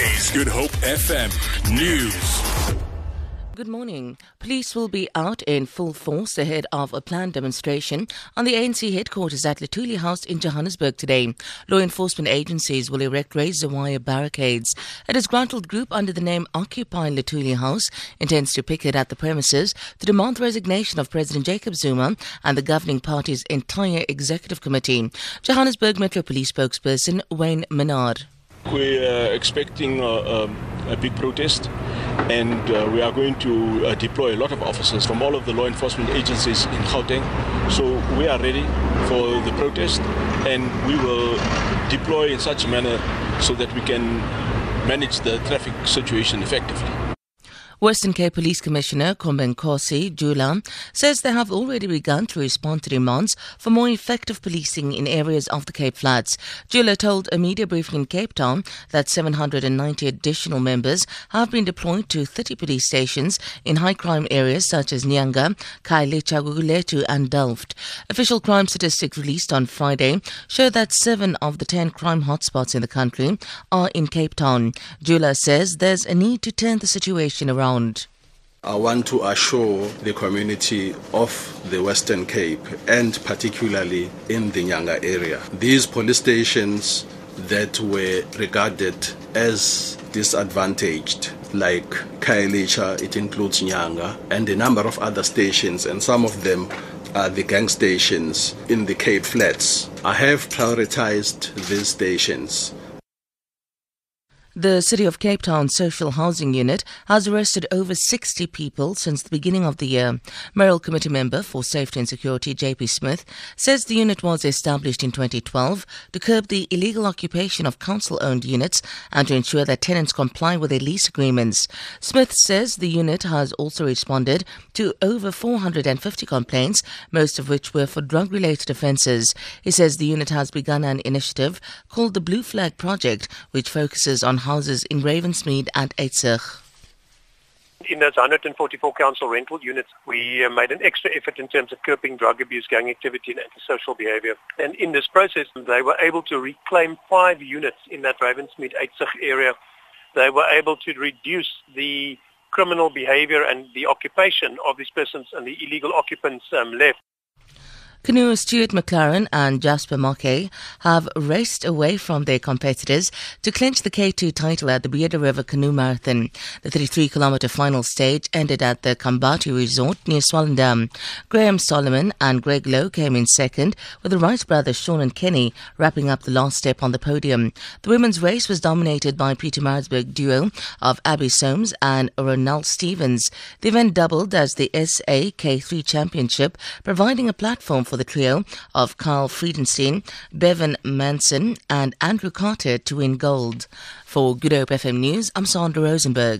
Good Hope FM News. Good morning. Police will be out in full force ahead of a planned demonstration on the ANC headquarters at Luthuli House in Johannesburg today. Law enforcement agencies will erect razor wire barricades. A disgruntled group under the name Occupy Luthuli House intends to picket at the premises to demand the resignation of President Jacob Zuma and the governing party's entire executive committee. Johannesburg Metro Police spokesperson Wayne Minnaar. We're expecting a, a, big protest and uh, we are going to uh, deploy a lot of officers from all of the law enforcement agencies in Gauteng. So we are ready for the protest and we will deploy in such a manner so that we can manage the traffic situation effectively. Western Cape Police Commissioner Khombinkosi Jula says they have already begun to respond to demands for more effective policing in areas of the Cape Flats. Jula told a media briefing in Cape Town that 790 additional members have been deployed to 30 police stations in high crime areas such as Nyanga, Khayelitsha, Gugulethu and Delft. Official crime statistics released on Friday show that 7 of the 10 crime hotspots in the country are in Cape Town. Jula says there's a need to turn the situation around ground. I want to assure the community of the Western Cape and particularly in the Nyanga area. These police stations that were regarded as disadvantaged, like Khayelitsha, it includes Nyanga, and a number of other stations, and some of them are the gang stations in the Cape Flats. I have prioritized these stations the City of Cape Town Social Housing Unit has arrested over 60 people since the beginning of the year. Mayoral Committee member for Safety and Security JP Smith says the unit was established in 2012 to curb the illegal occupation of council-owned units and to ensure that tenants comply with their lease agreements. Smith says the unit has also responded to over 450 complaints, most of which were for drug-related offences. He says the unit has begun an initiative called the Blue Flag Project, which focuses on houses in Ravensmead and Uitsig. In those 144 council rental units, we uh, made an extra effort in terms of curbing drug abuse, gang activity and antisocial behavior. And in this process, they were able to reclaim five units in that Ravensmead Uitsig area. They were able to reduce the criminal behavior and the occupation of these persons and the illegal occupants um, left. Canoe Stuart McLaren and Jasper Mocke have raced away from their competitors to clinch the K2 title at the Breede River Canoe Marathon. The 33 kilometre final stage ended at the Kambati Resort near Swellendam. Graham Solomon and Greg Lowe came in second, with the Wright brothers Sean and Kenny wrapping up the last step on the podium. The women's race was dominated by Peter Pietermaritzburg duo of Abby Solms and Ronald Stevens. The event doubled as the SA K3 Championship, providing a platform for the trio of Carl Friedenstein, Bevan Manson, and Andrew Carter to win gold. For Good Hope FM News, I'm Sandra Rosenberg.